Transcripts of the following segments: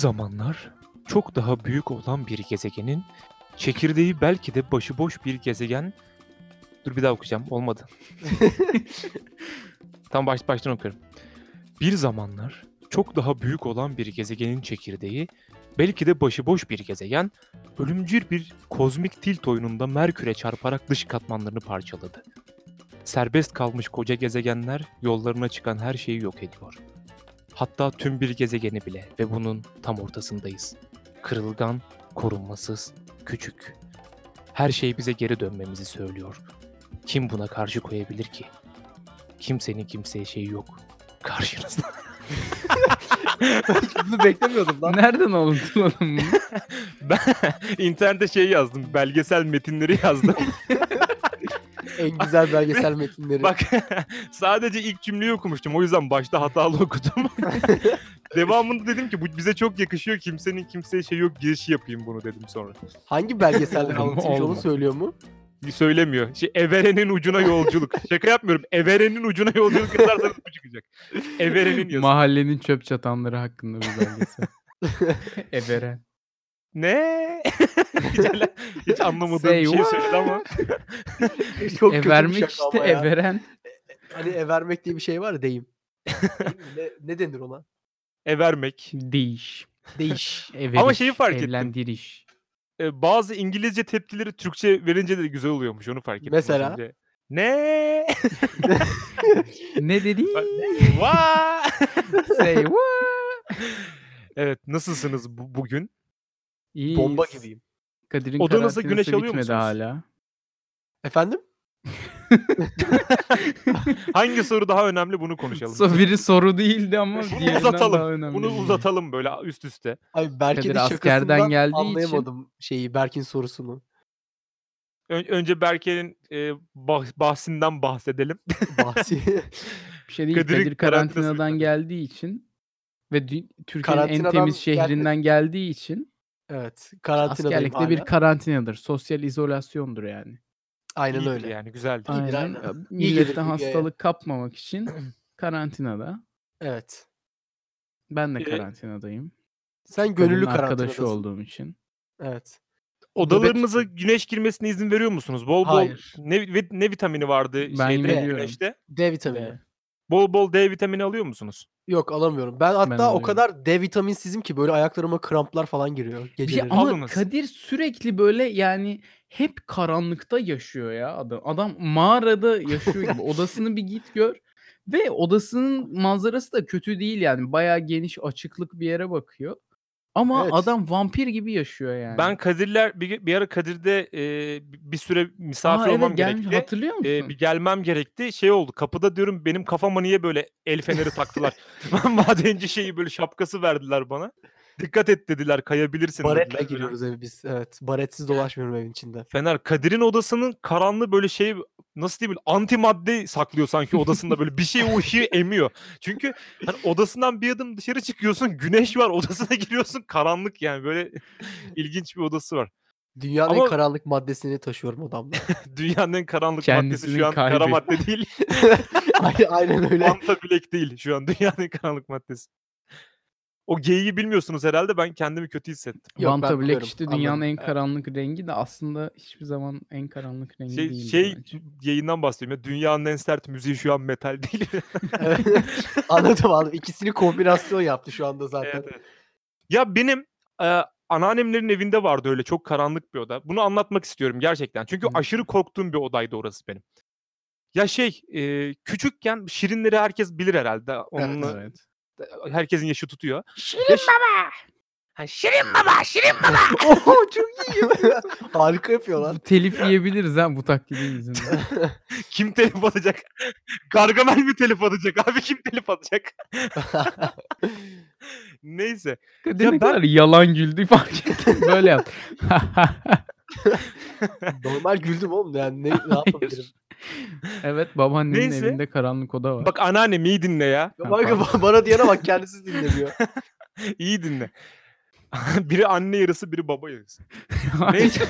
zamanlar çok daha büyük olan bir gezegenin çekirdeği belki de başıboş bir gezegen. Dur bir daha okuyacağım. Olmadı. Tam baş, baştan okuyorum. Bir zamanlar çok daha büyük olan bir gezegenin çekirdeği belki de başıboş bir gezegen ölümcül bir kozmik tilt oyununda Merkür'e çarparak dış katmanlarını parçaladı. Serbest kalmış koca gezegenler yollarına çıkan her şeyi yok ediyor. Hatta tüm bir gezegeni bile ve bunun tam ortasındayız. Kırılgan, korunmasız, küçük. Her şey bize geri dönmemizi söylüyor. Kim buna karşı koyabilir ki? Kimsenin kimseye şeyi yok. Karşınızda. Bunu beklemiyordum lan. Nereden alıntıladın bunu? Ben internette şey yazdım. Belgesel metinleri yazdım. En güzel belgesel metinleri. Bak sadece ilk cümleyi okumuştum. O yüzden başta hatalı okudum. Devamında dedim ki bu bize çok yakışıyor. Kimsenin kimseye şey yok. Girişi yapayım bunu dedim sonra. Hangi belgeseller Olma, anlatılmış onu söylüyor mu? Söylemiyor. Şey, Everen'in ucuna yolculuk. Şaka yapmıyorum. Everen'in ucuna yolculuk yazarsanız bu çıkacak. Everen'in yazı. Mahallenin çöp çatanları hakkında bir belgesel. Everen. Ne? hiç, ala- hiç anlamadığım Say bir şey what? söyledi ama. Çok kötü bir Evermek şaka işte ama ya. everen. Hani evermek diye bir şey var ya deyim. ne, ne denir ona? Evermek. Değiş. Değiş. Everiş, şeyi fark ettim. Evlendiriş. Ee, bazı İngilizce tepkileri Türkçe verince de güzel oluyormuş. Onu fark ettim. Mesela? önce. Ne? ne dedi? Vaa! Say what? evet, nasılsınız bu- bugün? İyiyiz. Bomba gibiyim. Kadir'in karantinası güneş alıyor bitmedi musunuz? hala. Efendim? Hangi soru daha önemli bunu konuşalım. So, biri soru değildi ama Bunu daha uzatalım. önemli. Bunu uzatalım böyle üst üste. Ay Kadir askerden geldiği için- anlayamadım şeyi Berkin sorusunu. Ön- önce Berke'nin e, bah- bahsinden bahsedelim. Bahsi. Bir şey değil. Kadir'in Kadir karantinadan geldiği için ve Türkiye'nin en temiz geldi. şehrinden geldiği için evet. Karantinadayım askerlikte hala. bir karantinadır. Sosyal izolasyondur yani. Aynen İyidir öyle. Yani güzeldi. Aynen. aynen. Türkiye'ye. hastalık kapmamak için karantinada. Evet. Ben de Ee, karantinadayım. Sen gönüllü arkadaşı karantinadasın. olduğum için. Evet. Odalarınıza Nöbet- güneş girmesine izin veriyor musunuz? Bol bol Hayır. ne, vi- ne vitamini vardı Ben şeyde veriyorum. güneşte? D vitamini. Ve Bol bol D vitamini alıyor musunuz? Yok alamıyorum. Ben hatta o alıyorum. kadar D vitaminsizim ki böyle ayaklarıma kramplar falan giriyor Bir geceleri. ama Alınız. Kadir sürekli böyle yani hep karanlıkta yaşıyor ya adam. Adam mağarada yaşıyor gibi. Odasını bir git gör. Ve odasının manzarası da kötü değil yani. Bayağı geniş açıklık bir yere bakıyor. Ama Evet. adam vampir gibi yaşıyor yani. Ben Kadirler bir, bir ara Kadir'de e, bir süre misafir Aa, evet, olmam gelmiş. gerekti. Hatırlıyor musun? E, bir gelmem gerekti. Şey oldu. Kapıda diyorum benim kafama niye böyle el feneri taktılar? Madenci şeyi böyle şapkası verdiler bana. Dikkat et dediler kayabilirsin Baretle dediler. Giriyoruz eve biz. Evet. Baretsiz dolaşmıyorum evin içinde. Fener Kadir'in odasının karanlığı böyle şey nasıl diyeyim antimadde saklıyor sanki odasında böyle bir şey o ışığı emiyor. Çünkü hani odasından bir adım dışarı çıkıyorsun güneş var odasına giriyorsun karanlık yani böyle ilginç bir odası var. Dünyanın Ama- en karanlık maddesini taşıyorum odamda. Dünyanın en karanlık maddesi Kendisinin şu an kara madde değil. aynen, aynen öyle. Anta bilek değil şu an dünyanın en karanlık maddesi. O geyiği bilmiyorsunuz herhalde ben kendimi kötü hissettim. Yok, Vanta Black biliyorum, işte dünyanın anladım. en karanlık rengi de aslında hiçbir zaman en karanlık rengi Şey, değildir şey yayından bahsediyorum ya dünyanın en sert müziği şu an metal değil. Evet. anladım anladım. İkisini kombinasyon yaptı şu anda zaten. Evet, evet. Ya benim e, anneannemlerin evinde vardı öyle çok karanlık bir oda. Bunu anlatmak istiyorum gerçekten. Çünkü Hı. aşırı korktuğum bir odaydı orası benim. Ya şey e, küçükken şirinleri herkes bilir herhalde. Onunla, Evet. Herkesin yaşı tutuyor. Şirin baba. Ha, şirin baba, şirin baba. Oho çok iyi. Harika yapıyorlar. Telif yiyebiliriz ha bu taklidin yüzünden. kim telif atacak? Gargamel mi telif atacak? Abi kim telif atacak? Neyse. Kadir Ya ne ben- kadar yalan güldü fark ettim. Böyle yap. Normal güldüm oğlum yani ne, ne yapabilirim? Evet babaannenin Neyse. evinde karanlık oda var. Bak anneannem iyi dinle ya. Ya bak, ba- bana diyene bak kendisi dinlemiyor. İyi dinle. biri anne yarısı, biri baba yarısı. Neyse.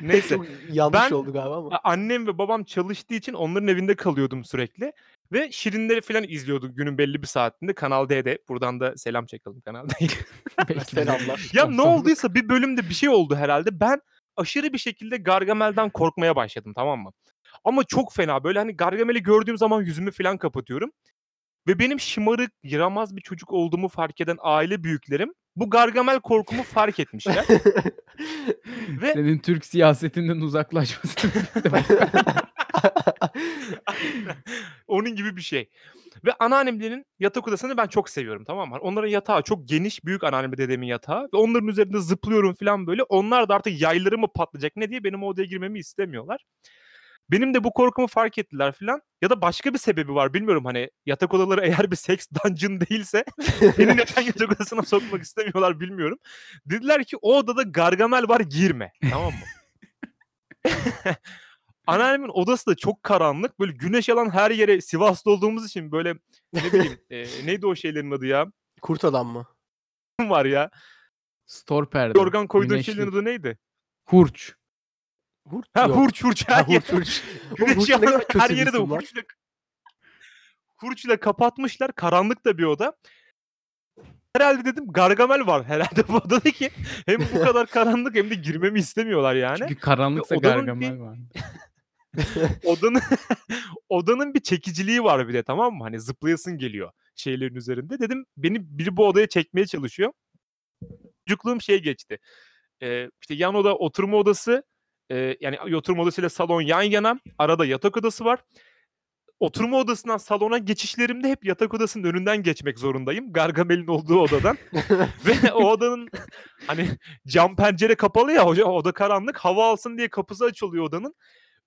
Neyse. Çok yanlış Ben- oldu galiba ama. A- Annem ve babam çalıştığı için onların evinde kalıyordum sürekli. Ve Şirinleri falan izliyorduk günün belli bir saatinde Kanal D'de. Buradan da selam çakalım Kanal D'ye. Selamlar. ya ne olduysa bir bölümde bir şey oldu herhalde. Ben aşırı bir şekilde Gargamel'den korkmaya başladım tamam mı? Ama çok fena böyle hani Gargamel'i gördüğüm zaman yüzümü falan kapatıyorum. Ve benim şımarık, yaramaz bir çocuk olduğumu fark eden aile büyüklerim bu Gargamel korkumu fark etmişler. Ve Senin Türk siyasetinden uzaklaşması. Onun gibi bir şey. Ve anneannemlerin yatak odasını ben çok seviyorum tamam mı? Onların yatağı çok geniş, büyük anneannem dedemin yatağı. Ve onların üzerinde zıplıyorum falan böyle. Onlar da artık yayları mı patlayacak ne diye benim odaya girmemi istemiyorlar. Benim de bu korkumu fark ettiler falan. Ya da başka bir sebebi var bilmiyorum hani yatak odaları eğer bir seks dungeon değilse beni neden yatak odasına sokmak istemiyorlar bilmiyorum. Dediler ki o odada Gargamel var girme tamam mı? Anneannemin odası da çok karanlık. Böyle güneş alan her yere Sivas'ta olduğumuz için böyle ne bileyim e, neydi o şeylerin adı ya? Kurt adam mı? var ya. Store perde. Organ koyduğun güneşlik, şeylerin adı neydi? Hurç. Hurt. Ha Yok. hurç hurç. Ha, hurt. Oğlum, güneş yalan her yeri de hurçla, hurçla kapatmışlar. Karanlık da bir oda. Herhalde dedim Gargamel var herhalde bu odada ki hem bu kadar karanlık hem de girmemi istemiyorlar yani. Çünkü karanlıksa odanın Gargamel bir- var. odanın odanın bir çekiciliği var bir de tamam mı? Hani zıplayasın geliyor şeylerin üzerinde. Dedim beni biri bu odaya çekmeye çalışıyor. Çocukluğum şey geçti. Ee, işte yan oda oturma odası e, yani oturma odasıyla salon yan yana. Arada yatak odası var. Oturma odasından salona geçişlerimde hep yatak odasının önünden geçmek zorundayım. Gargamel'in olduğu odadan. Ve o odanın hani cam pencere kapalı ya hoca oda karanlık hava alsın diye kapısı açılıyor odanın.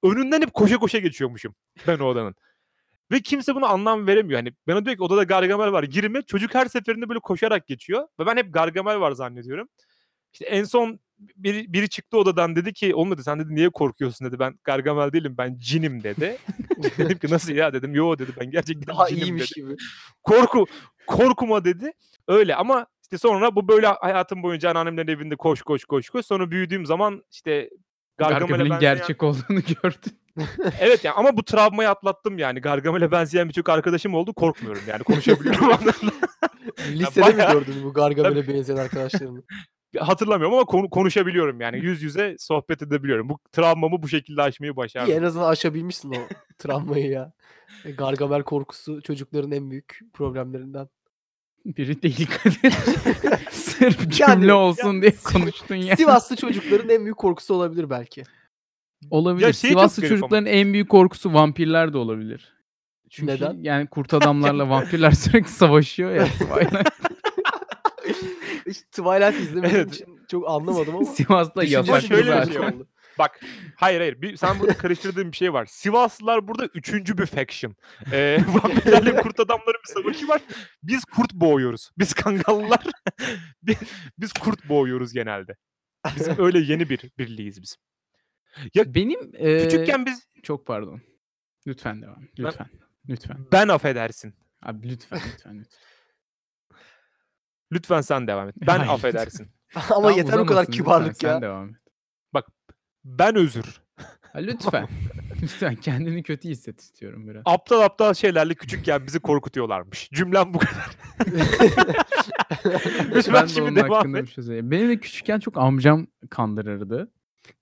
Önünden hep koşa koşa geçiyormuşum ben o odanın. Ve kimse buna anlam veremiyor. Hani bana diyor ki odada Gargamel var girme. Çocuk her seferinde böyle koşarak geçiyor. Ve ben hep Gargamel var zannediyorum. İşte en son biri, biri çıktı odadan dedi ki dedi sen dedi niye korkuyorsun dedi. Ben Gargamel değilim ben cinim dedi. dedim ki nasıl ya dedim. Yo dedi ben gerçekten Daha cinim iyiymiş dedi gibi. korku korkuma dedi. Öyle ama işte sonra bu böyle hayatım boyunca anneannemlerin evinde koş koş koş koş. Sonra büyüdüğüm zaman işte Gargamel'e Gargamel'in benzeyen- gerçek olduğunu gördün. Evet yani ama bu travmayı atlattım yani. Gargamel'e benzeyen birçok arkadaşım oldu. Korkmuyorum yani konuşabiliyorum onlarla. Listede mi bayağı- gördün bu Gargamel'e benzeyen arkadaşlarını? Hatırlamıyorum ama konu- konuşabiliyorum yani. Yüz yüze sohbet edebiliyorum. Bu travmamı bu şekilde aşmayı İyi başardım. en azından aşabilmişsin o travmayı ya. E, Gargamel korkusu çocukların en büyük problemlerinden. Biri dikkat et. Sırf cümle Yani- olsun diye konuştun ya. Sivaslı çocukların en büyük korkusu olabilir belki. Olabilir. Ya şey çok Sivaslı garip ama. çocukların en büyük korkusu vampirler de olabilir. Çünkü Neden? yani kurt adamlarla vampirler sürekli savaşıyor ya. Twilight. Hiç Twilight izlemediğim Evet. için çok anlamadım ama. Sivas'ta düşüncesi yasak şöyle bir zaten. şey var. Bak hayır hayır bir, sen burada karıştırdığın bir şey var. Sivaslılar burada üçüncü bir faction. Ee, vampirlerle kurt adamların bir savaşı var. Biz kurt boğuyoruz. Biz kangallılar. biz, biz kurt boğuyoruz genelde. Bizim öyle yeni bir birliğiz biz. Benim e, Küçükken biz çok pardon. Lütfen devam. Lütfen. Lütfen. ben affedersin. Abi lütfen lütfen lütfen. Lütfen sen devam et. Ben Hayır. affedersin. ama yeter o kadar uzamasın, kibarlık lütfen, ya. Sen devam et. Ben özür. Ha, lütfen. lütfen kendini kötü hisset istiyorum biraz. Aptal aptal şeylerle küçükken bizi korkutuyorlarmış. Cümlem bu kadar. Lütfen ben de şimdi onun devam hakkında et. şey söyleyeyim. Beni de küçükken çok amcam kandırırdı.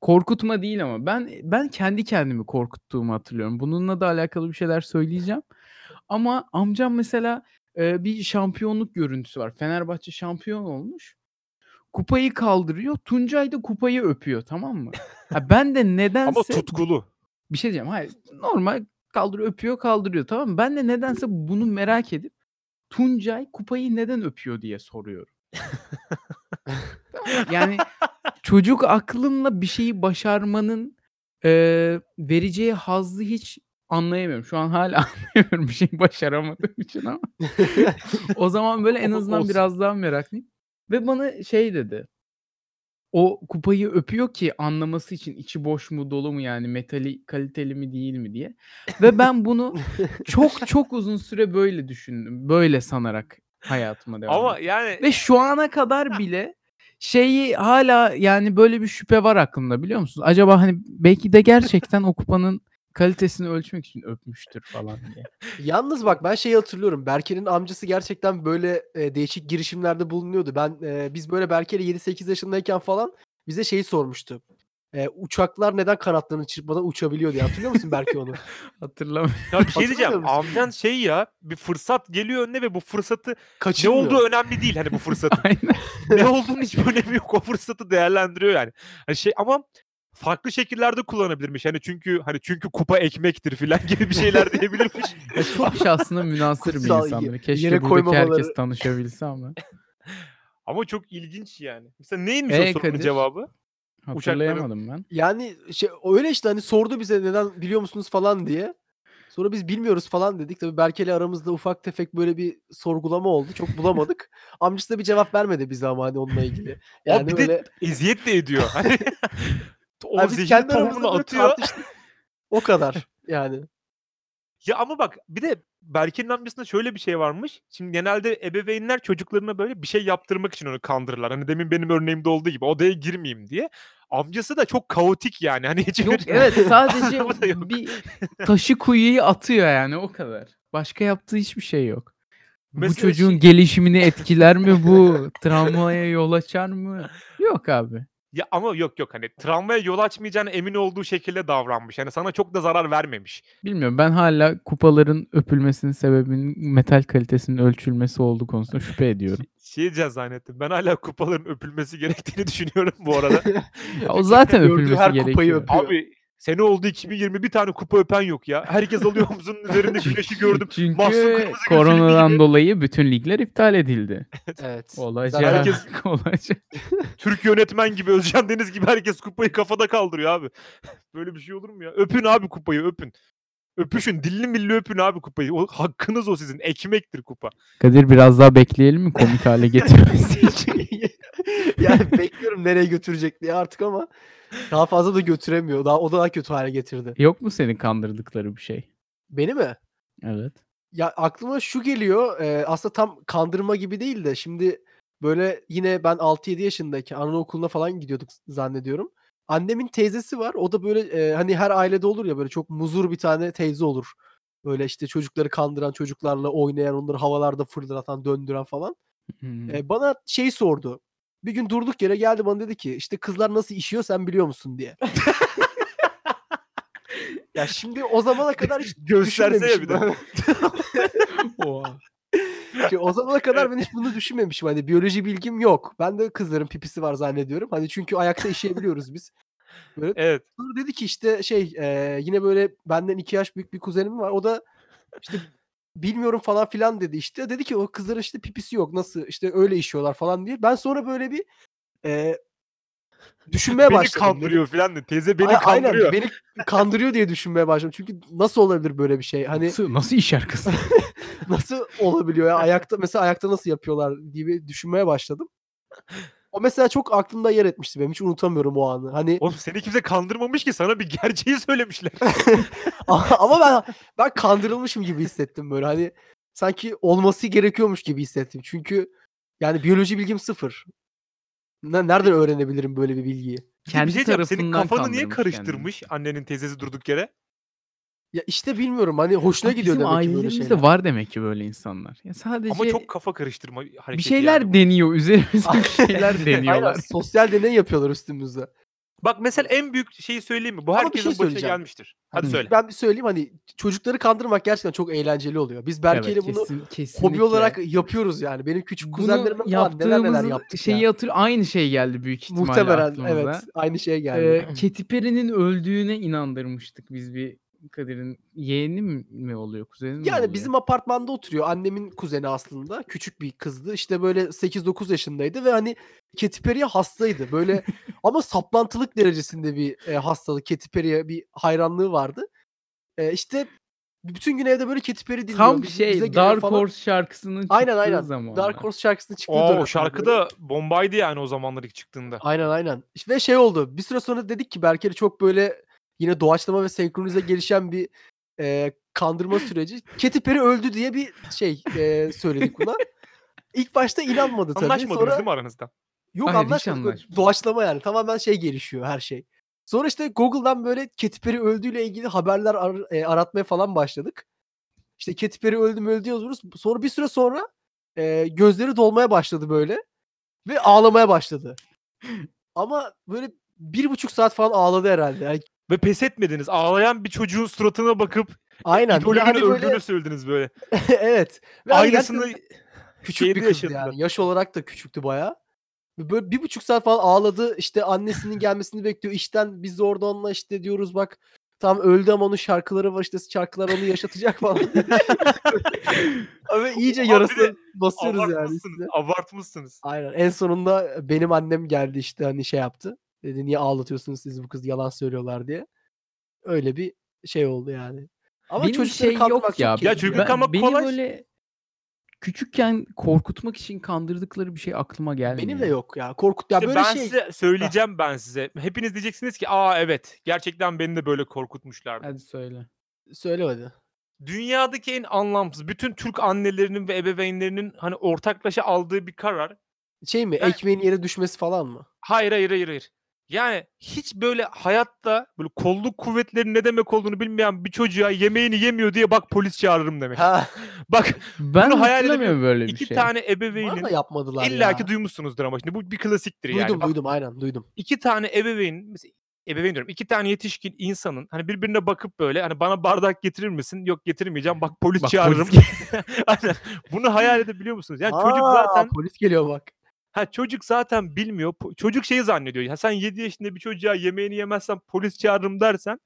Korkutma değil ama ben ben kendi kendimi korkuttuğumu hatırlıyorum. Bununla da alakalı bir şeyler söyleyeceğim. Ama amcam mesela e, bir şampiyonluk görüntüsü var. Fenerbahçe şampiyon olmuş. Kupayı kaldırıyor. Tuncay da kupayı öpüyor tamam mı? Ha, ben de nedense Ama tutkulu. bir şey diyeceğim. Hayır. Normal kaldırıyor, öpüyor, kaldırıyor. Tamam mı? Ben de nedense bunu merak edip Tuncay kupayı neden öpüyor diye soruyorum. Yani çocuk aklımla bir şeyi başarmanın eee, vereceği hazzı hiç anlayamıyorum. Şu an hala anlayamıyorum bir şey başaramadığım için ama. o zaman böyle en azından olsun. biraz daha meraklıyım. Ve bana şey dedi. O kupayı öpüyor ki anlaması için içi boş mu dolu mu yani metali kaliteli mi değil mi diye. Ve ben bunu çok çok uzun süre böyle düşündüm. Böyle sanarak hayatıma devam Ama ettim. yani Ve şu ana kadar bile şeyi hala yani böyle bir şüphe var aklımda biliyor musun? Acaba hani belki de gerçekten o kupanın kalitesini ölçmek için öpmüştür falan diye. Yalnız bak ben şeyi hatırlıyorum. Berke'nin amcası gerçekten böyle e, değişik girişimlerde bulunuyordu. Ben e, biz böyle Berke'yle 7-8 yaşındayken falan bize şeyi sormuştu. E, uçaklar neden kanatlarını çırpmadan uçabiliyor diye. Hatırlıyor musun Berke onu? Hatırlamıyorum. Ya bir şey diyeceğim. Musun? Amcan şey ya bir fırsat geliyor önüne ve bu fırsatı ne Kaçırmıyor. olduğu önemli değil hani bu fırsatın. Aynen. ne olduğunun hiçbir önemi yok. O fırsatı değerlendiriyor yani. Hani şey ama farklı şekillerde kullanabilirmiş. Hani çünkü hani çünkü kupa ekmektir filan gibi bir şeyler diyebilirmiş. Ya çok şahsına münasır bir insan. ye- be. Keşke yere buradaki herkes tanışabilse ama. ama çok ilginç yani. Mesela neymiş Ee, o sorunun Kadir? cevabı? Hatırlayamadım ben. Yani şey öyle işte hani sordu bize neden biliyor musunuz falan diye. Sonra biz bilmiyoruz falan dedik. Tabii Berke'yle aramızda ufak tefek böyle bir sorgulama oldu. Çok bulamadık. Amcası da bir cevap vermedi bize ama hani onunla ilgili. Yani Abi bir öyle de eziyet de ediyor. O Ha, biz zehir kendi tohumunu atıyor. O kadar yani. Ya ama bak bir de Berke'nin amcasında şöyle bir şey varmış. Şimdi genelde ebeveynler çocuklarına böyle bir şey yaptırmak için onu kandırırlar. Hani demin benim örneğimde olduğu gibi odaya girmeyeyim diye. Amcası da çok kaotik yani. Hani hiç Yok evet sadece yok. bir taşı kuyuyu atıyor yani o kadar. Başka yaptığı hiçbir şey yok. bu Mesela çocuğun şey- gelişimini etkiler mi bu? Travmaya yol açar mı? Yok abi. Ya ama yok yok hani travmaya yol açmayacağına emin olduğu şekilde davranmış. Yani sana çok da zarar vermemiş. Bilmiyorum ben hala kupaların öpülmesinin sebebinin metal kalitesinin ölçülmesi olduğu konusunda şüphe ediyorum. Şey diyeceğiz zannettim. Ben hala kupaların öpülmesi gerektiğini düşünüyorum bu arada. Ya o zaten Gördüğü öpülmesi her kupayı gerekiyor. öpüyor. Abi sene oldu 2020 bir tane kupa öpen yok ya. Herkes alıyor omzunun üzerinde güneşi gördüm. Çünkü filmi koronadan dolayı bütün ligler iptal edildi. Evet. Olacak. Zaten herkes- olacak. Türk yönetmen gibi Özcan Deniz gibi herkes kupayı kafada kaldırıyor abi. Böyle bir şey olur mu ya? Öpün abi kupayı öpün. Öpüşün dilli milli öpün abi kupayı. O, hakkınız o sizin. Ekmektir kupa. Kadir biraz daha bekleyelim mi komik hale getirmesi için? yani bekliyorum nereye götürecek diye artık ama daha fazla da götüremiyor. Daha o da daha kötü hale getirdi. Yok mu senin kandırdıkları bir şey? Beni mi? Evet. Ya aklıma şu geliyor. e, aslında tam kandırma gibi değil de şimdi böyle yine ben 6-7 yaşındayken anaokuluna falan gidiyorduk zannediyorum. Annemin teyzesi var. O da böyle e, hani her ailede olur ya böyle çok muzur bir tane teyze olur. Böyle işte çocukları kandıran, çocuklarla oynayan, onları havalarda fırlatan, döndüren falan. Hmm. E, bana şey sordu. Bir gün durduk yere geldi bana dedi ki işte kızlar nasıl işiyor sen biliyor musun diye. ya şimdi o zamana kadar hiç Gösterse ya bir de. Oha. Ki o zamana kadar ben hiç bunu düşünmemişim. Hani biyoloji bilgim yok. Ben de kızların pipisi var zannediyorum. Hani çünkü ayakta işeyebiliyoruz biz. Böyle Evet. sonra dedi ki işte şey e, yine böyle benden iki yaş büyük bir kuzenim var. O da işte bilmiyorum falan filan dedi işte. Dedi ki o kızların işte pipisi yok. Nasıl işte öyle işiyorlar falan diye. Ben sonra böyle bir e, düşünmeye beni başladım. Dedim, kandırıyor falan de. Teyze beni "Ay- kandırıyor. Aynen beni kandırıyor diye düşünmeye başladım. Çünkü nasıl olabilir böyle bir şey? Hani Nasıl, nasıl işer kız? nasıl olabiliyor ya? Ayakta mesela ayakta nasıl yapıyorlar diye düşünmeye başladım. O mesela çok aklımda yer etmişti benim. Hiç unutamıyorum o anı. Hani Oğlum seni kimse kandırmamış ki sana bir gerçeği söylemişler. ama ben ben kandırılmışım gibi hissettim böyle. Hani sanki olması gerekiyormuş gibi hissettim. Çünkü yani biyoloji bilgim sıfır. Ne- Nereden öğrenebilirim böyle bir bilgiyi? Bir Kendi bir şey diyeceğim. Senin tarafından kafanı niye kandırmış karıştırmış annenin teyzesi durduk yere? Ya işte bilmiyorum hani hoşuna Bak, gidiyor Bizim demek ki böyle ailelerimizde şeyler. var demek ki böyle insanlar. Ya sadece Ama çok kafa karıştırma hareketi bir şeyler yani bu. deniyor. Üzerimize bir şeyler deniyorlar. Aynen sosyal deney yapıyorlar üstümüzde. Bak mesela en büyük şeyi söyleyeyim mi? Bu Ama bir herkesin şey başına söyleyeceğim. gelmiştir. Hadi Hı. söyle. Ben bir söyleyeyim hani çocukları kandırmak gerçekten çok eğlenceli oluyor. Biz Berke ile Evet, bunu kesin- hobi olarak yapıyoruz yani. Benim küçük Bunu falan neler neler yaptığımız yaptık şeyi ya. hatır aynı şey geldi büyük ihtimalle Muhtemelen aklımıza. evet aynı şey geldi. Ee, Katy Perry'nin öldüğüne inandırmıştık biz bir Kadir'in yeğeni mi- oluyor kuzeni mi Yani oluyor? bizim apartmanda oturuyor. Annemin kuzeni aslında. Küçük bir kızdı. İşte böyle 8-9 yaşındaydı ve hani Katy Perry'e hastaydı. Böyle ama saplantılık derecesinde bir e, hastalık. Katy Perry'e bir hayranlığı vardı. E, işte bütün gün evde böyle Katy Perry dinliyor. tam Biz- şey bize Dark falan. Horse şarkısının çıktığı Aynen aynen. zaman. Dark Horse şarkısının çıktığı Oo, o şarkı da bombaydı yani o zamanlar ilk çıktığında. Aynen aynen. İşte Ve şey oldu. Bir süre sonra dedik ki Berker'i çok böyle yine doğaçlama ve senkronize gelişen bir e, kandırma süreci. Katy Perry öldü diye bir şey e, söyledik buna. İlk başta inanmadı tabii. Anlaşmadınız Sonra değil mi aranızda? yok Hayır, anlaşmadık. anlaşmadık. Doğaçlama yani. Tamamen şey gelişiyor her şey. Sonra işte Google'dan böyle Katy Perry öldüğüyle ilgili haberler ar- e, aratmaya falan başladık. İşte Katy Perry öldü mü öldü yazıyoruz. Sonra bir süre sonra e, gözleri dolmaya başladı böyle. Ve ağlamaya başladı. Ama böyle bir buçuk saat falan ağladı herhalde. Yani Ve pes etmediniz. Ağlayan bir çocuğun suratına bakıp aynen. Böyle idolünün hani öldüğünü böyle söylediniz böyle. evet. Ve hani Aynısını gerçekten küçük bir kızdı yani. Yaş olarak da küçüktü bayağı. Böyle bir buçuk saat falan ağladı. İşte annesinin gelmesini bekliyor. İşten biz de orada onunla işte diyoruz bak tam öldü ama onun şarkıları var işte şarkılar onu yaşatacak falan. İyice Abi bir de yarasına basıyoruz yani. abartmışsınız. üstüne. Abartmışsınız. Aynen. En sonunda benim annem geldi işte hani şey yaptı. Dedi niye ağlatıyorsunuz siz bu kız yalan söylüyorlar diye. Öyle bir şey oldu yani. Ama Benim çocukları şey kandırmak yok ya. Ya keyifli çocuk Ben- kolay. böyle küçükken korkutmak için kandırdıkları bir şey aklıma gelmiyor. Benim de yok ya. Korkut ya İşte böyle ben şey. size söyleyeceğim ben size. Hepiniz diyeceksiniz ki aa evet gerçekten beni de böyle korkutmuşlardı. Hadi söyle. Söyle hadi. Dünyadaki en anlamsız bütün Türk annelerinin ve ebeveynlerinin hani ortaklaşa aldığı bir karar. Şey mi? Ben- Ekmeğin yere düşmesi falan mı? Hayır hayır hayır hayır. Yani hiç böyle hayatta böyle kolluk kuvvetlerinin ne demek olduğunu bilmeyen bir çocuğa yemeğini yemiyor diye bak polis çağırırım demek. Ha. Bak Ben Bunu hayal hatırlamıyorum böyle bir iki şey. tane ebeveynin da yapmadılar illaki ya. duymuşsunuzdur ama şimdi bu bir klasiktir yani. Duydum Bak, duydum aynen duydum. iki tane ebeveyn mesela ebeveyn diyorum iki tane yetişkin insanın hani birbirine bakıp böyle hani bana bardak getirir misin? Yok getirmeyeceğim. Bak polis Bak, çağırırım. polis Aynen. Bunu hayal edebiliyor musunuz? Yani çocuk Aa, zaten polis geliyor bak. Ha çocuk zaten bilmiyor. Çocuk şeyi zannediyor. Ya sen 7 yaşında bir çocuğa yemeğini yemezsen polis çağırırım dersen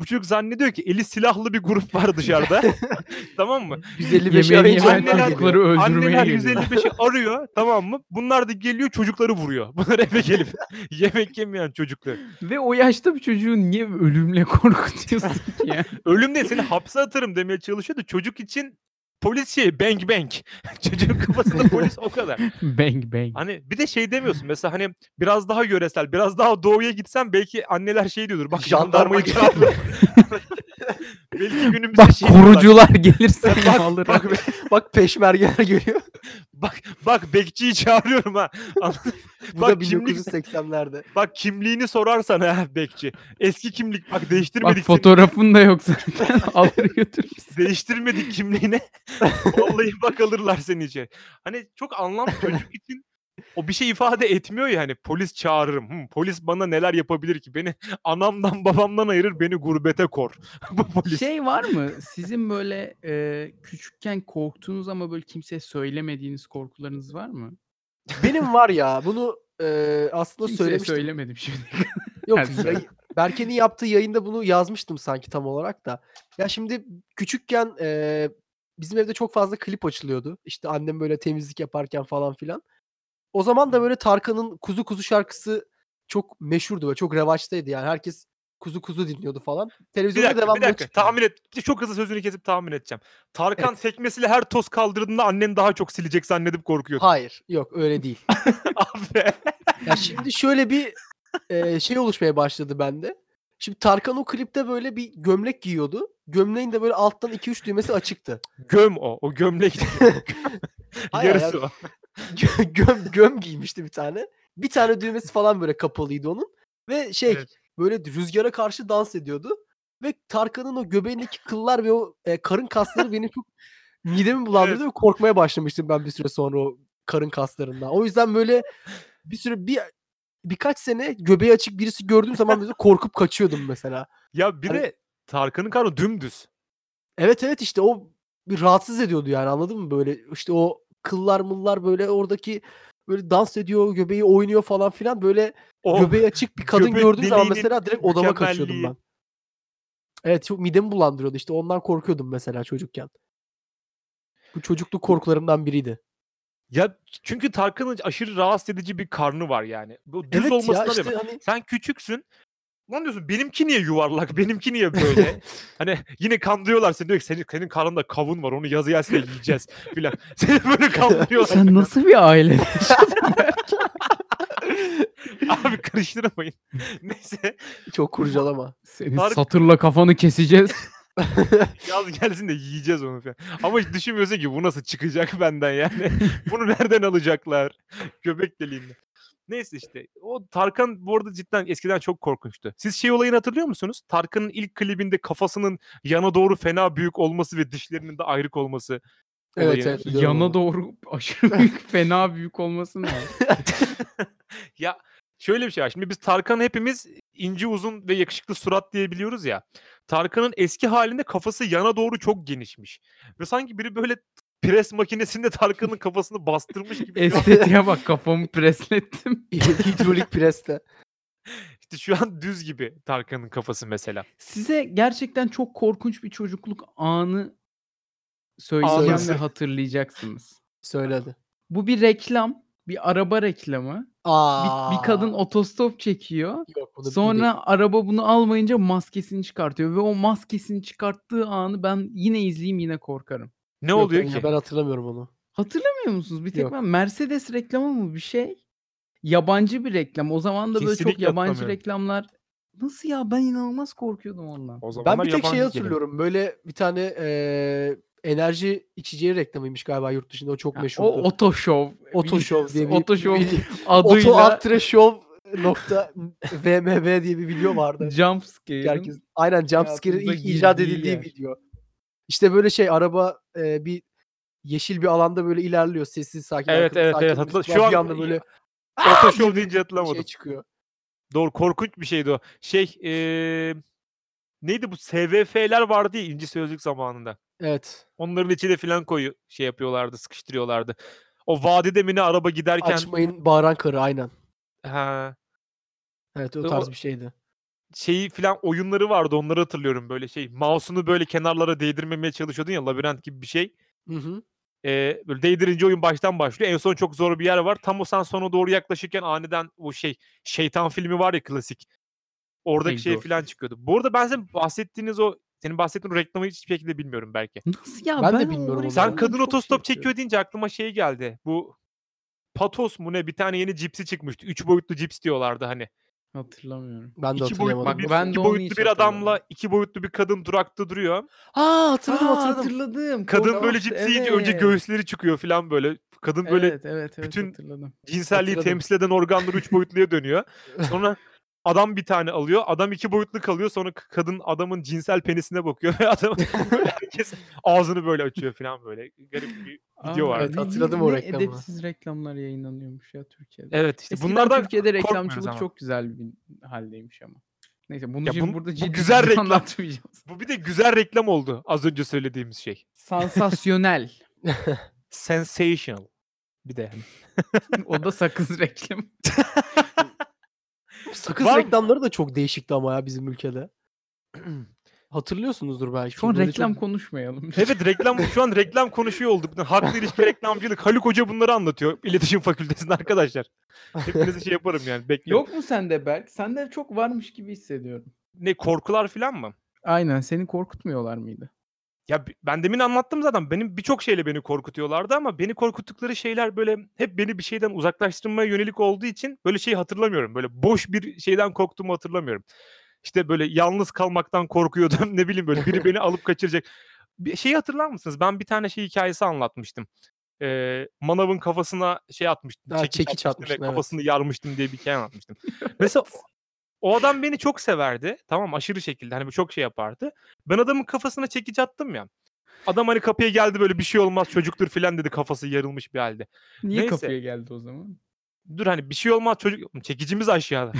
bu çocuk zannediyor ki eli silahlı bir grup var dışarıda. tamam mı? 155 Yemeğini arayınca anneler- öldürmeye Anneler geliyor. 155'i arıyor tamam mı? Bunlar da geliyor çocukları vuruyor. Bunlar eve gelip yemek yemeyen çocukları. Ve o yaşta bir çocuğu niye ölümle korkutuyorsun ki ya? Ölüm değil seni hapse atarım demeye çalışıyor da çocuk için polis şey bang bang. Çocuğun kafasında polis o kadar. bang bang. Hani bir de şey demiyorsun mesela hani biraz daha yöresel biraz daha doğuya gitsen belki anneler şey diyordur. Bak Jandarma jandarmayı çağırırım. belki günümüzde Bak şey kurucular gelirse Bak, alır? bak, Bak peşmergeler geliyor. bak, bak bekçiyi çağırıyorum ha. Bu Bak da kimlik- 1980'lerde. Bak kimliğini sorarsan ha bekçi. Eski kimlik bak Bak değiştirmedik. seni. fotoğrafın da yok zaten. Alır götürürsün. değiştirmedik kimliğini. Vallahi bak alırlar seni içeri. Hani çok anlamsız çocuk için o bir şey ifade etmiyor ya hani polis çağırırım. Hı, polis bana neler yapabilir ki? Beni anamdan babamdan ayırır beni gurbete kor. Bu polis. Şey var mı? Sizin böyle e, küçükken korktuğunuz ama böyle kimseye söylemediğiniz korkularınız var mı? Benim var ya bunu e, aslında Kimseye söylemiştim. söylemedim şimdi. Yok yayı- Berke'nin yaptığı yayında bunu yazmıştım sanki tam olarak da. Ya şimdi küçükken e, bizim evde çok fazla klip açılıyordu. İşte annem böyle temizlik yaparken falan filan. O zaman da böyle Tarkan'ın Kuzu Kuzu şarkısı çok meşhurdu ve çok revaçtaydı yani. Herkes Kuzu Kuzu dinliyordu falan. Bir Televizyonda dakika, devamlı bir dakika. çıktı. Tahmin et. Çok hızlı sözünü kesip tahmin edeceğim. Tarkan Evet. tekmesiyle her toz kaldırdığında annen daha çok silecek zannedip korkuyordu. Hayır, yok öyle değil. Abi. Ya şimdi şöyle bir e, şey oluşmaya başladı bende. Şimdi Tarkan o klipte böyle bir gömlek giyiyordu. Gömleğin de böyle alttan 2-3 düğmesi açıktı. Göm o. O gömlek. Yarısı yani- o. Gö- göm göm giymişti bir tane. Bir tane düğmesi falan böyle kapalıydı onun. Ve şey Evet. böyle rüzgara karşı dans ediyordu. Ve Tarkan'ın o göbeğindeki kıllar ve o e, karın kasları beni çok midemi bulandırdı ve korkmaya başlamıştım ben bir süre sonra o karın kaslarından. O yüzden böyle bir süre bir birkaç sene göbeği açık birisi gördüğüm zaman böyle korkup kaçıyordum mesela. Ya bir Hani- de Tarkan'ın karnı dümdüz. Evet evet işte o bir rahatsız ediyordu yani anladın mı böyle işte o kıllar mıllar böyle oradaki böyle dans ediyor göbeği oynuyor falan filan böyle O göbeği açık bir kadın gördüğüm zaman mesela direkt odama kaçıyordum ben. Evet çok midemi bulandırıyordu işte ondan korkuyordum mesela çocukken. Bu çocukluk korkularımdan biriydi. Ya çünkü Tarkan'ın aşırı rahatsız edici bir karnı var yani. Bu düz evet ya olmasına işte deme. hani Sen küçüksün. Lan diyorsun benimki niye yuvarlak, benimki niye böyle? hani yine kandırıyorlar seni diyor ki senin, senin karnında kavun var onu yazı yazıyla yiyeceğiz filan. Seni böyle kandırıyorlar. Sen nasıl bir aile? Abi karıştırmayın. Neyse çok kurcalama. Senin Tarık- satırla kafanı keseceğiz. yaz gelsin de yiyeceğiz onu falan. Ama hiç düşünmüyorsun ki bu nasıl çıkacak benden yani. Bunu nereden alacaklar? Göbek deliğinden. Neyse işte. O Tarkan bu arada cidden eskiden çok korkunçtu. Siz şey olayını hatırlıyor musunuz? Tarkan'ın ilk klibinde kafasının yana doğru fena büyük olması ve dişlerinin de ayrık olması. Evet olayı. evet. biliyorum Yana onu. doğru aşırı büyük, fena büyük olması ne? ya şöyle bir şey var. Şimdi biz Tarkan'ı hepimiz ince uzun ve yakışıklı surat diye biliyoruz ya. Tarkan'ın eski halinde kafası yana doğru çok genişmiş. Ve sanki biri böyle pres makinesinde Tarkan'ın kafasını bastırmış gibi. Estetiğe bak kafamı preslettim. Hidrolik presle. işte şu an düz gibi Tarkan'ın kafası mesela. Size gerçekten çok korkunç bir çocukluk anı söyleyeceğim Anısı. ve hatırlayacaksınız. Söyledi. Bu bir reklam, bir araba reklamı. Aa. Bir, bir kadın otostop çekiyor. Yok, bunu Sonra araba bunu almayınca maskesini çıkartıyor ve o maskesini çıkarttığı anı ben yine izleyeyim yine korkarım. Ne Yok, oluyor ya ki? Ben hatırlamıyorum onu. Hatırlamıyor musunuz? Bir tek Yok. ben Mercedes reklamı mı bir şey? Yabancı bir reklam. O zaman da böyle çok Kesinlikle yabancı hatırlamıyorum. reklamlar. Nasıl ya? Ben inanılmaz korkuyordum ondan. O Ben zamanlar bir tek şey yabancı geliyor. hatırlıyorum. Böyle bir tane eee, enerji içeceği reklamıymış galiba yurt dışında. O çok meşhurdu. o Oto Show. Oto Show diye bir, Oto bir- adıyla Oto Altre Show nokta VMV diye bir video vardı. jump scare. Herkes, aynen jumpscare'in hayatımıza ilk icat girdiği edildiği yer. video. İşte böyle şey araba eee, bir yeşil bir alanda böyle ilerliyor sessiz sakin. Evet, arkada evet, sakin evet. Hatırla- şu an- anda böyle Photoshop deyince hatırlamadım. şey çıkıyor. Doğru korkunç bir şeydi o. Şey eee, neydi bu SVF'ler vardı ya İnci Sözlük zamanında. Evet. Onların içine filan koyu şey yapıyorlardı, sıkıştırıyorlardı. O vadide mi ne araba giderken Açmayın bağıran karı aynen. ha, Evet o O- tarz bir şeydi. Şeyi filan oyunları vardı onları hatırlıyorum böyle şey. Mouse'unu böyle kenarlara değdirmemeye çalışıyordun ya labirent gibi bir şey. Hı hı. Eee, böyle değdirince oyun baştan başlıyor. En son çok zor bir yer var. Tam o sen sona doğru yaklaşırken aniden o şey şeytan filmi var ya klasik. Oradaki şey filan Exorcist. çıkıyordu. Bu arada ben sizin bahsettiğiniz o senin bahsettiğin o reklamı hiçbir şekilde bilmiyorum belki. Nasıl ya? Ben de o bilmiyorum onu. Sen kadın çok otostop şey çekiyor deyince aklıma şey geldi. Bu Patos mu ne bir tane yeni cipsi çıkmıştı. Üç boyutlu cips diyorlardı hani. Hatırlamıyorum. Ben de İki boyutlu hatırlayamadım. Bak, bir, ben de iki onu boyutlu hiç bir adamla hatırlamıyorum. iki boyutlu bir kadın durakta duruyor. Aa hatırladım Aa, hatırladım. hatırladım. Kadın böyle cipsi yiyince önce evet. göğüsleri çıkıyor falan böyle. Kadın böyle Evet evet evet bütün- hatırladım. cinselliği Hatırladım. temsil eden organları üç boyutluya dönüyor. Sonra adam bir tane alıyor. Adam iki boyutlu kalıyor. Sonra kadın adamın cinsel penisine bakıyor ve adam böyle herkes ağzını böyle açıyor falan böyle. Garip bir video Aa, var. Evet, hatırladım ne, o reklamı. edepsiz reklamlar yayınlanıyormuş ya Türkiye'de. Evet işte Eskiden bunlardan Türkiye'de reklamcılık ama. çok güzel bir haldeymiş ama. Neyse bunu Ya şimdi bu- burada bu ciddi güzel ciddi reklam. anlatmayacağız. Bu bir de güzel reklam oldu az önce söylediğimiz şey. Sansasyonel. Sensational. Bir de o da sakız reklam. Sakız Var mı? reklamları da çok değişikti ama ya bizim ülkede. Hatırlıyorsunuzdur belki. Şu an Böyle reklam çok- konuşmayalım. Evet reklam şu an reklam konuşuyor olduk. Haklı ilişki reklamcılık. Haluk Hoca bunları anlatıyor. İletişim Fakültesi'nde arkadaşlar. Hepinize şey yaparım yani. Bekliyorum. Yok mu sende Berk? Sende çok varmış gibi hissediyorum. Ne korkular falan mı? Aynen seni korkutmuyorlar mıydı? Ya ben demin anlattım zaten. Benim birçok şeyle beni korkutuyorlardı ama beni korkuttukları şeyler böyle hep beni bir şeyden uzaklaştırmaya yönelik olduğu için böyle şey hatırlamıyorum. Böyle boş bir şeyden korktuğumu hatırlamıyorum. İşte böyle yalnız kalmaktan korkuyordum. Ne bileyim böyle biri beni alıp kaçıracak. Bir şeyi hatırlar mısınız? Ben bir tane şey hikayesi anlatmıştım. Ee, manavın kafasına şey atmıştım. Ha, çekiç çekiç atmıştım atmıştın, ve evet. kafasını yarmıştım diye bir hikaye anlatmıştım. Mesela o- adam beni çok severdi. Tamam aşırı şekilde. Hani çok şey yapardı. Ben adamın kafasına çekiç attım ya. Adam hani kapıya geldi böyle bir şey olmaz çocuktur filan dedi kafası yarılmış bir halde. Niye Neyse. kapıya geldi o zaman? Dur hani bir şey olmaz çocuk çekicimiz aşağıda.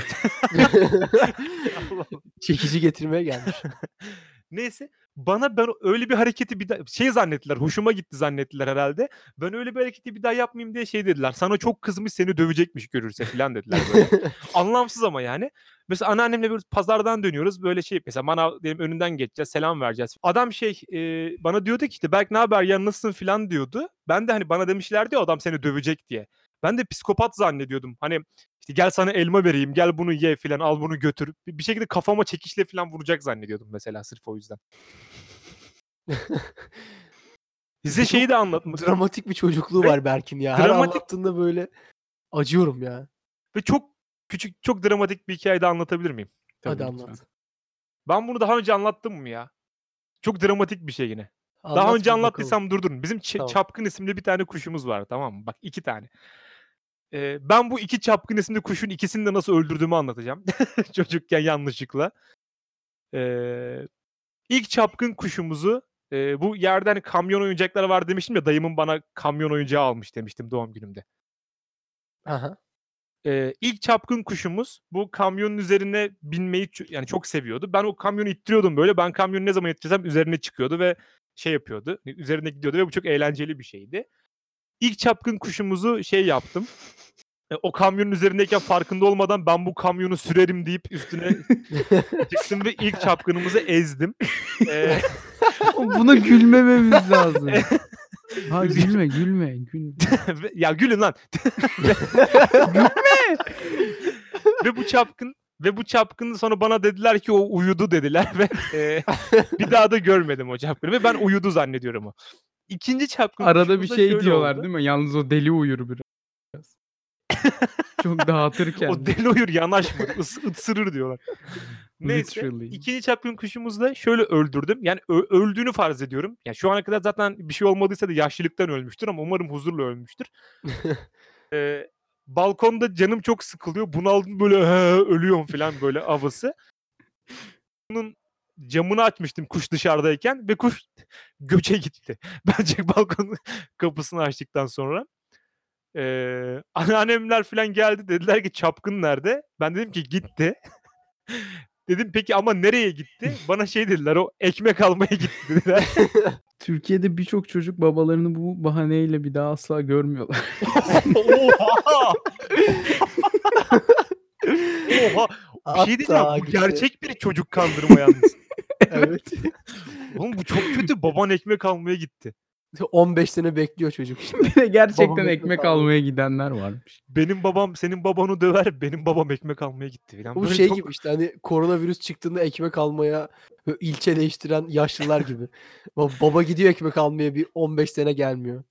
Allah Allah. Çekici getirmeye gelmiş. Neyse bana ben öyle bir hareketi bir daha şey zannettiler. Hoşuma gitti zannettiler herhalde. Ben öyle bir hareketi bir daha yapmayayım diye şey dediler. Sana çok kızmış seni dövecekmiş görürse filan dediler böyle. Anlamsız ama yani. Mesela anneannemle bir pazardan dönüyoruz. Böyle şey mesela manav diyelim önünden geçeceğiz. Selam vereceğiz. Adam şey e, bana diyordu ki işte Berk ne haber ya nasılsın filan diyordu. Ben de hani bana demişlerdi ya adam seni dövecek diye. Ben de psikopat zannediyordum. Hani işte gel sana elma vereyim gel bunu ye filan al bunu götür. Bir şekilde kafama çekişle filan vuracak zannediyordum mesela sırf o yüzden. Size şeyi de anlatmadım. Dramatik bir çocukluğu var Berk'in ya. Her dramatik- anlattığında böyle acıyorum ya. Ve çok küçük çok dramatik bir hikaye de anlatabilir miyim? Hadi Tabii anlat. lütfen. Ben bunu daha önce anlattım mı ya? Çok dramatik bir şey yine. Anlat Daha önce bakalım. anlattıysam durdurun. Bizim Ç- Tamam. Çapkın isimli bir tane kuşumuz var tamam mı? Bak iki tane. Eee, ben bu 2 çapkın isimli kuşun ikisini de nasıl öldürdüğümü anlatacağım çocukken yanlışlıkla. Eee, ilk çapkın kuşumuzu, eee, bu yerde, hani, kamyon oyuncakları var demiştim ya, dayımın bana kamyon oyuncağı almış demiştim doğum günümde. Hı. Eee, ilk çapkın kuşumuz bu kamyonun üzerine binmeyi yani çok seviyordu. Ben o kamyonu ittiriyordum böyle. Ben kamyonu ne zaman ittirsem üzerine çıkıyordu ve şey yapıyordu, üzerine gidiyordu ve bu çok eğlenceli bir şeydi. İlk çapkın kuşumuzu şey yaptım, eee, o kamyonun üzerindeyken farkında olmadan ben bu kamyonu sürerim deyip üstüne çıktım ve ilk çapkınımızı ezdim. Eee Buna gülmememiz lazım. Ha Üzgünüm. gülme, gülme, gülme. Ya gülün lan. Ve bu çapkın ve bu çapkın sonra bana dediler ki o uyudu dediler ve, eee, bir daha da görmedim o çapkını ve ben uyudu zannediyorum o. 2'nci çapkın Arada bir şey şöyle diyorlar oldu. değil mi? Yalnız o deli uyur biraz. Çok dağıtır O uyur yanaşmadı. Is ıtsırır diyorlar. Neyse Literally. 2'nci çapkın kuşumuzu da şöyle öldürdüm. Yani ö öldüğünü farz ediyorum. Ya şu ana kadar zaten bir şey olmadıysa da yaşlılıktan ölmüştür ama umarım huzurla ölmüştür. Eee, balkonda canım çok sıkılıyor. Bunaldım böyle "He, ölüyorum falan böyle havası. Bunun camını açmıştım kuş dışarıdayken ve kuş göçe gitti. Bence balkonun kapısını açtıktan sonra. Eee, anneannemler falan geldi dediler ki çapkın nerede? Ben dedim ki gitti. Dedim peki ama nereye gitti? Bana şey dediler o ekmek almaya gitti dediler. Türkiye'de birçok çocuk babalarını bu bahaneyle bir daha asla görmüyorlar. Oha! Oha! Bir şey diyeceğim. Bu gerçek bir çocuk kandırma yalnız. Evet. Oğlum bu çok kötü. Baban ekmek almaya gitti. 15 sene bekliyor çocuk. Bir de gerçekten Babam ekmek almaya gidenler varmış. Benim babam senin babanı döver. Benim babam ekmek almaya gitti falan. Bu Böyle şey çok- gibi işte hani koronavirüs çıktığında ekmek almaya böyle ilçe değiştiren yaşlılar gibi. Ba- Baba gidiyor ekmek almaya bir 15 sene gelmiyor.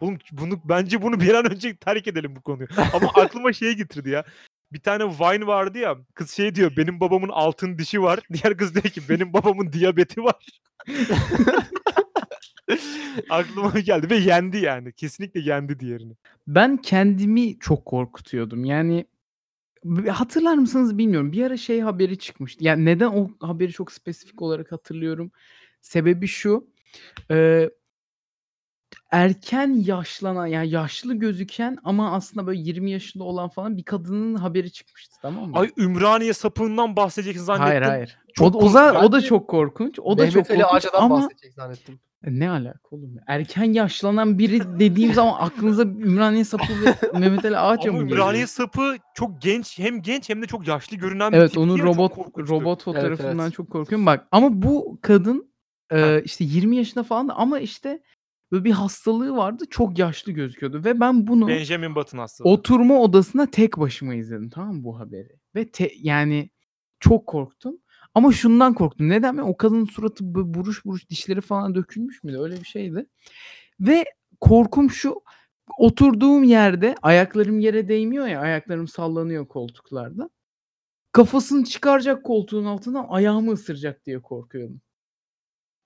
Oğlum bunu bence bunu bir an önce terk edelim bu konuyu. Ama aklıma şey getirdi ya. Bir tane Vine vardı ya. Kız şey diyor benim babamın altın dişi var. Diğer kız diyor ki benim babamın diyabeti var. aklıma geldi ve yendi yani. Kesinlikle yendi diğerini. Ben kendimi çok korkutuyordum. Yani hatırlar mısınız bilmiyorum. Bir ara şey haberi çıkmıştı. Yani neden o haberi çok spesifik olarak hatırlıyorum? Sebebi şu. eee, erken yaşlanan yani yaşlı gözüken ama aslında böyle 20 yaşında olan falan bir kadının haberi çıkmıştı tamam mı? Ay Ümraniye sapığından bahsedeceksin zannettim. hayır hayır. Çok o, o, za- o da çok korkunç. O da Mehmet çok Ali korkunç Ağaca'dan ama bahsedecek zannettim. E, ne alaka oğlum? ya? Erken yaşlanan biri dediğim zaman aklınıza Ümraniye Sapı ve Mehmet Ali Ağaca Ama mı geliyor? Ümraniye sapı çok genç hem genç hem de çok yaşlı görünen bir Evet tipti onun ya, çok robot korkunçtu. robot fotoğrafından evet. çok korkuyorum. Bak ama bu kadın e, işte 20 yaşında falan da ama işte böyle bir hastalığı vardı. Çok yaşlı gözüküyordu ve ben bunu Benjamin Button hastalığı. oturma odasına tek başıma izledim tamam mı bu haberi. Ve te- yani çok korktum. Ama şundan korktum. Neden mi? O kadının suratı böyle buruş buruş dişleri falan dökülmüş müydü? Öyle bir şeydi. Ve korkum şu. Oturduğum yerde ayaklarım yere değmiyor ya. Ayaklarım sallanıyor koltuklarda. Kafasını çıkaracak koltuğun altından ayağımı ısıracak diye korkuyorum.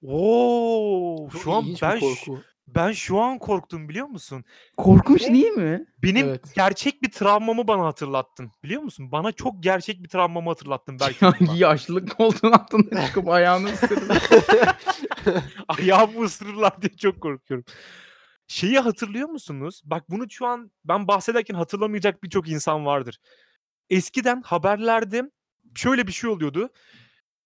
Oo, Çok şu an ilginç bir ben ş- korku. ben şu an korktum biliyor musun? Korkunç Ve değil mi? benim Evet. gerçek bir travmamı bana hatırlattın. Biliyor musun? Bana çok gerçek bir travmamı hatırlattın belki. bununla. Hangi yaşlılık koltuğun altından çıkıp ayağını ısırır. Ayağımı ısırırlar diye çok korkuyorum. Şeyi hatırlıyor musunuz? Bak bunu şu an ben bahsederken hatırlamayacak birçok insan vardır. Eskiden haberlerde şöyle bir şey oluyordu.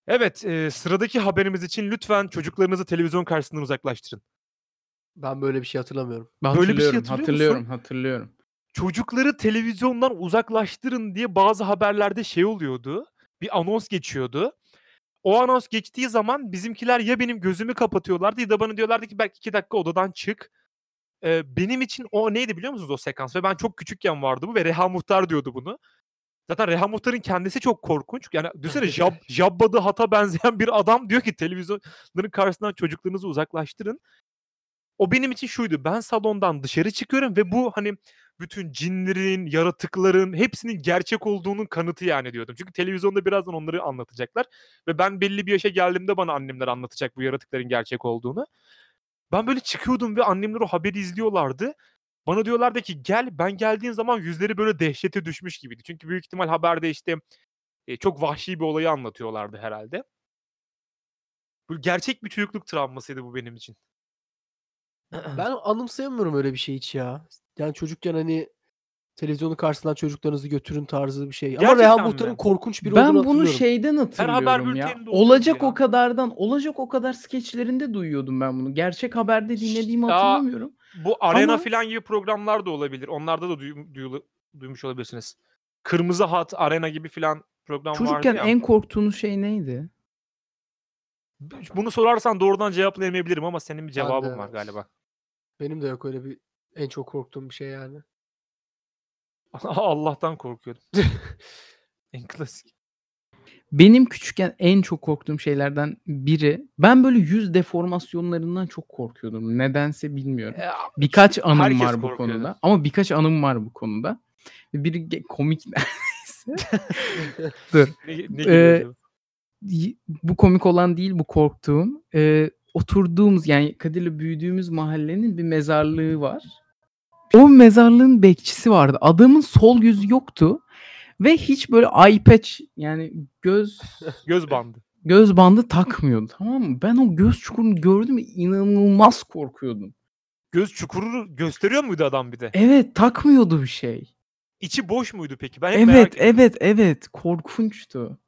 Evet, e, sıradaki haberimiz için lütfen çocuklarınızı televizyon karşısından uzaklaştırın. Ben böyle bir şey hatırlamıyorum. Ben Böyle bir şey hatırlıyorum, hatırlıyor hatırlıyorum, hatırlıyorum. Çocukları televizyondan uzaklaştırın diye bazı haberlerde şey oluyordu. Bir anons geçiyordu. O anons geçtiği zaman bizimkiler ya benim gözümü kapatıyorlardı ya da bana diyorlardı ki belki iki dakika odadan çık. Eee, benim için o neydi biliyor musunuz o sekans? Ve ben çok küçükken vardı bu ve Reha Muhtar diyordu bunu. Zaten Reha Muhtar'ın kendisi çok korkunç. Yani düşünsene Jab, Jabba the Hutt'a benzeyen bir adam diyor ki televizyonların karşısından çocuklarınızı uzaklaştırın. O benim için şuydu. Ben salondan dışarı çıkıyorum ve bu hani bütün cinlerin, yaratıkların hepsinin gerçek olduğunun kanıtı yani diyordum. Çünkü televizyonda birazdan onları anlatacaklar ve ben belli bir yaşa geldiğimde bana annemler anlatacak bu yaratıkların gerçek olduğunu. Ben böyle çıkıyordum ve annemler o haberi izliyorlardı Bana diyorlardı ki gel ben geldiğin zaman yüzleri böyle dehşete düşmüş gibiydi. Çünkü büyük ihtimal haberde işte e, çok vahşi bir olayı anlatıyorlardı herhalde. Bu gerçek bir çocukluk travmasıydı bu benim için. Ben anımsayamıyorum öyle bir şey hiç ya. Yani çocukken hani televizyonun karşısından çocuklarınızı götürün tarzı bir şey. Ama Gerçekten Reha mi? Muhtar'ın korkunç biri Ben olduğunu bunu hatırlıyorum. şeyden haber hatırlıyorum ya. bülteninde oluyordu Olacak ya. o kadardan, olacak o kadar skeçlerinde duyuyordum ben bunu. Gerçek haberde dinlediğimi Ya, hatırlamıyorum. Bu arena Ama- filan gibi programlar da olabilir. Onlarda da duy- duyulu- duymuş olabilirsiniz. Kırmızı Hat, Arena gibi filan program Çocukken vardı ya. en korktuğunuz şey neydi? Bunu sorarsan doğrudan cevaplayamayabilirim ama senin bir Ben de cevabın var evet. galiba. Benim de yok öyle bir en çok korktuğum bir şey yani. Allah'tan korkuyordum. en klasik. Benim küçükken en çok korktuğum şeylerden biri ben böyle yüz deformasyonlarından çok korkuyordum. Nedense bilmiyorum. Ya, Birkaç anım herkes var bu korkuyordu. konuda. Ama birkaç anım var bu konuda. Ge- komik neredeyse. Dur. Ne, ne Ee? Y- Bu komik olan değil bu korktuğum. Ee, oturduğumuz yani Kadir'le büyüdüğümüz mahallenin bir mezarlığı var. O mezarlığın bekçisi vardı. Adamın sol gözü yoktu. Ve hiç böyle eye patch yani göz Göz bandı. göz bandı takmıyordu tamam mı? Ben o göz çukurunu gördüm inanılmaz korkuyordum. Göz çukurunu gösteriyor muydu adam bir de? Evet takmıyordu bir şey. İçi boş muydu peki? Ben hep merak Evet evet evet korkunçtu.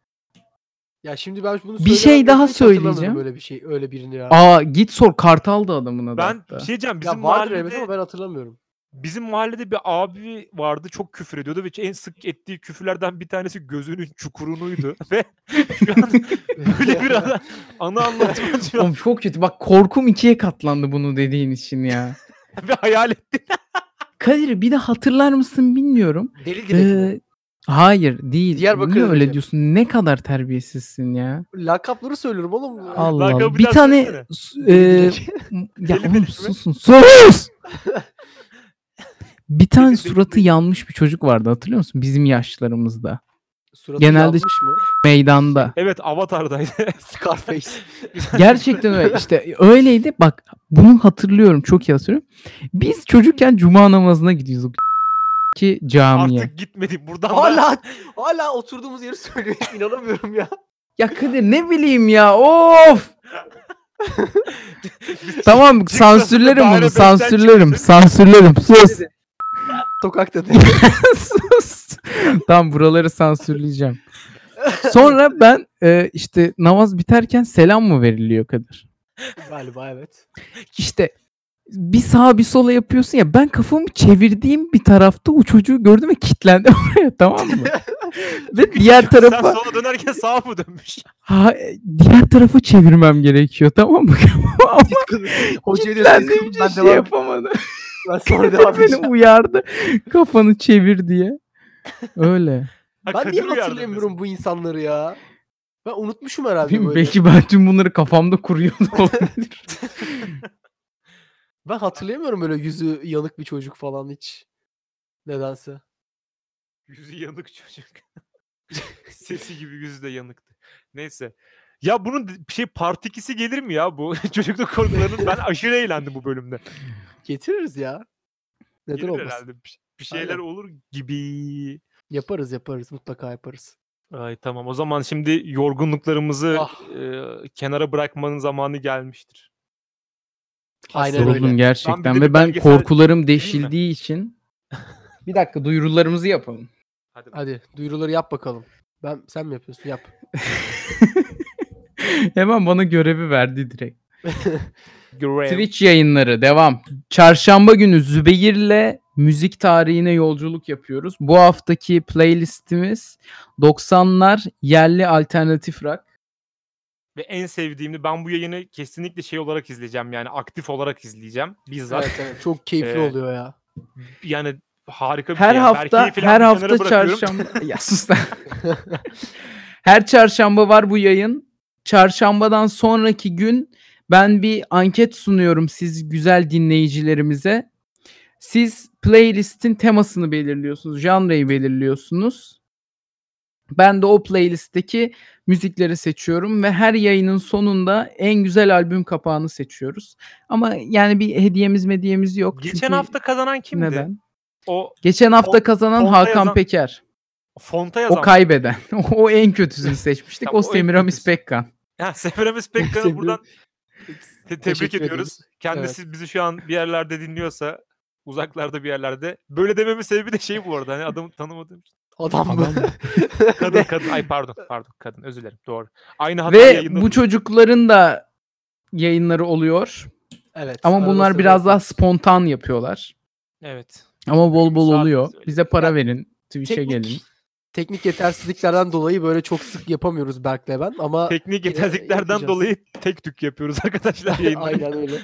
Ya şimdi ben bunu Bir şey daha söyleyeceğim. Öyle bir şey, öyle birini ya. Aa git sor Kartal'dı adamın adı. Ben hatta. bir şey diyeceğim. Bizim ya vardır mahallede, evet ama ben hatırlamıyorum. Bizim mahallede bir abi vardı çok küfür ediyordu ve en sık ettiği küfürlerden bir tanesi gözünün çukurunuydu ve şu an böyle bir ana, ana anlatma an Oğlum çok kötü. Bak korkum ikiye katlandı bunu dediğin için ya. bir hayal ettim. Kadir bir de hatırlar mısın bilmiyorum. Deli direkt? Ee, hayır değil. Diyarbakır Niye öyle diyeceğim. diyorsun? Ne kadar terbiyesizsin ya. Lakapları söylüyorum oğlum. Allah Allah. Bir tane e, ya oğlum susun. Sus! Bir tane suratı yanmış bir çocuk vardı hatırlıyor musun? Bizim yaşlarımızda. Suratı genelde- yanmış mı? Meydanda. Evet Avatar'daydı. Scarface. Gerçekten öyle. İşte öyleydi. Bak bunu hatırlıyorum. Çok iyi hatırlıyorum. Biz çocukken cuma namazına gidiyorduk ki camiye. Artık gitmedim buradan. hala hala oturduğumuz yeri söylüyor. İnanamıyorum ya. Ya Kadir ne bileyim ya of. tamam sansürlerim bunu sansürlerim sansürlerim sus. Sokak dedi. sus. Tamam buraları sansürleyeceğim. Sonra ben e, işte namaz biterken selam mı veriliyor Kadir? Galiba evet. İşte bir sağa bir sola yapıyorsun ya ben kafamı çevirdiğim bir tarafta o çocuğu gördüm ve kilitlendim oraya tamam mı? ve diğer Sen tarafa sola dönerken sağa mı dönmüş? ha, diğer tarafı çevirmem gerekiyor tamam mı? Ama kızın, için ben şey yapamadım. Ben sonra devam Beni edeceğim. uyardı. Kafanı çevir diye. Öyle. Ha, Ben Kadir niye uyardı hatırlamıyorum bu insanları ya? Ben unutmuşum herhalde Bilmiyorum, böyle. belki ben tüm bunları kafamda kuruyordum. Ben hatırlayamıyorum böyle yüzü yanık bir çocuk falan hiç. Nedense. Yüzü yanık çocuk. Sesi gibi yüzü de yanıktı. Neyse. Ya bunun bir şey part 2'si gelir mi ya bu çocukluk korkularının? Ben aşırı eğlendim bu bölümde. Getiririz ya. Neden Gelir olmasın? herhalde. Bir, bir şeyler Aynen. olur gibi. Yaparız yaparız mutlaka yaparız. Ay tamam o zaman şimdi yorgunluklarımızı Ah. e, kenara bırakmanın zamanı gelmiştir. Aynen öyle. Gerçekten bir de ve ben belgesel korkularım deşildiği için bir dakika duyurularımızı yapalım. Hadi. Hadi duyuruları yap bakalım. Ben sen mi yapıyorsun? Yap. Hemen bana görevi verdi direkt. Twitch yayınları devam. Çarşamba günü Zübeyir'le müzik tarihine yolculuk yapıyoruz. Bu haftaki playlistimiz 90'lar yerli alternatif rock. Ve en sevdiğimde ben bu yayını kesinlikle şey olarak izleyeceğim yani aktif olarak izleyeceğim bizzat. Evet, evet. Çok keyifli Ee, oluyor ya. Yani harika bir Her şey. hafta her hafta çarşamba ya sus lan. her çarşamba var bu yayın. Çarşambadan sonraki gün ben bir anket sunuyorum siz güzel dinleyicilerimize. Siz playlistin temasını belirliyorsunuz, janrayı belirliyorsunuz. Ben de o playlistteki müzikleri seçiyorum ve her yayının sonunda en güzel albüm kapağını seçiyoruz. Ama yani bir hediyemiz mediyemiz yok. Geçen Çünkü hafta kazanan kimdi? neden? O Geçen hafta Fon- kazanan Hakan yazan- Peker. fonta yazan. O kaybeden. o en kötüsünü seçmiştik. Tamam, o o Semiramis. Pekkan. Ha, Semiramis Pekkan'ı Semiramis- buradan te- tebrik Teşekkür ediyoruz. Kendisi bizi şu an bir yerlerde dinliyorsa uzaklarda bir yerlerde. Böyle dememin sebebi de şey bu arada. Hani adamı tanımadığım için. Adam mı? Adam mı? Kadın kadın. Ay pardon pardon kadın özür dilerim. Doğru. Aynı hata Ve bu çocukların da yayınları oluyor. evet. Ama arada bunlar sırada- biraz daha spontan yapıyorlar. Evet. Ama bol bol Saat oluyor. Bize para verin. Twitch'e teknik, gelin. Teknik yetersizliklerden dolayı böyle çok sık yapamıyoruz Berk'le ben ama Teknik yetersizliklerden dolayı tek tük yapıyoruz arkadaşlar yayınları. Aynen öyle.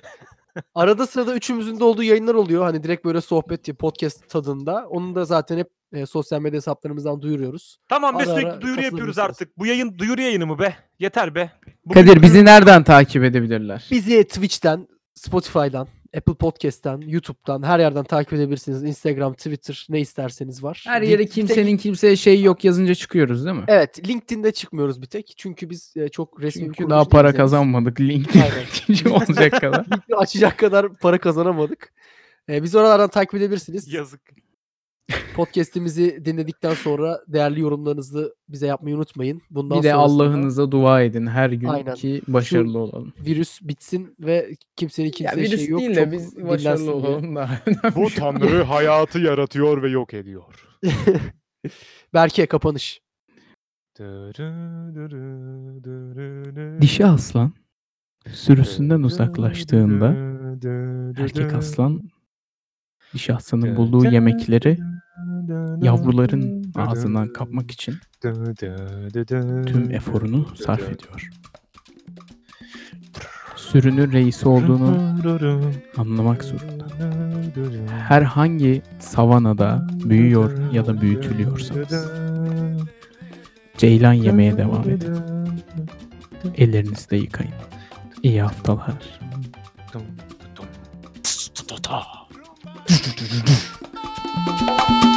Arada sırada üçümüzün de olduğu yayınlar oluyor. Hani direkt böyle sohbet, podcast tadında. Onu da zaten hep e, sosyal medya hesaplarımızdan duyuruyoruz. Tamam be Ara sürekli ara duyuru yapıyoruz artık. Bu yayın duyuru yayını mı be? Yeter be. Bugün Kadir duyuru- bizi nereden takip edebilirler? Bizi Twitch'ten, Spotify'dan, Apple Podcast'ten, YouTube'dan her yerden takip edebilirsiniz. Instagram, Twitter ne isterseniz var. Her Link- yere tek- kimsenin kimseye şey yok yazınca çıkıyoruz değil mi? Evet, LinkedIn'de çıkmıyoruz bir tek. Çünkü biz e, çok resmi Çünkü daha para değiliz henüz. kazanmadık. LinkedIn olacak kadar. LinkedIn açacak kadar para kazanamadık. E, biz oralardan takip edebilirsiniz. Yazık. Podcast'imizi dinledikten sonra değerli yorumlarınızı bize yapmayı unutmayın. Bundan Bir de sonrasında Allah'ınıza dua edin her gün Aynen. ki başarılı olalım. virüs bitsin ve kimsenin kimseye virüs şey yok. değil çok de biz başarılı olalım da. Bu tanrı hayatı yaratıyor ve yok ediyor. Berke kapanış. Dişi aslan sürüsünden uzaklaştığında erkek aslan dişi aslanın bulduğu yemekleri yavruların ağzından kapmak için tüm eforunu sarf ediyor. Sürünün reisi olduğunu anlamak zorunda. Herhangi savanada büyüyor ya da büyütülüyorsanız ceylan yemeye devam edin. Ellerinizi de yıkayın. İyi haftalar. Dum, dum.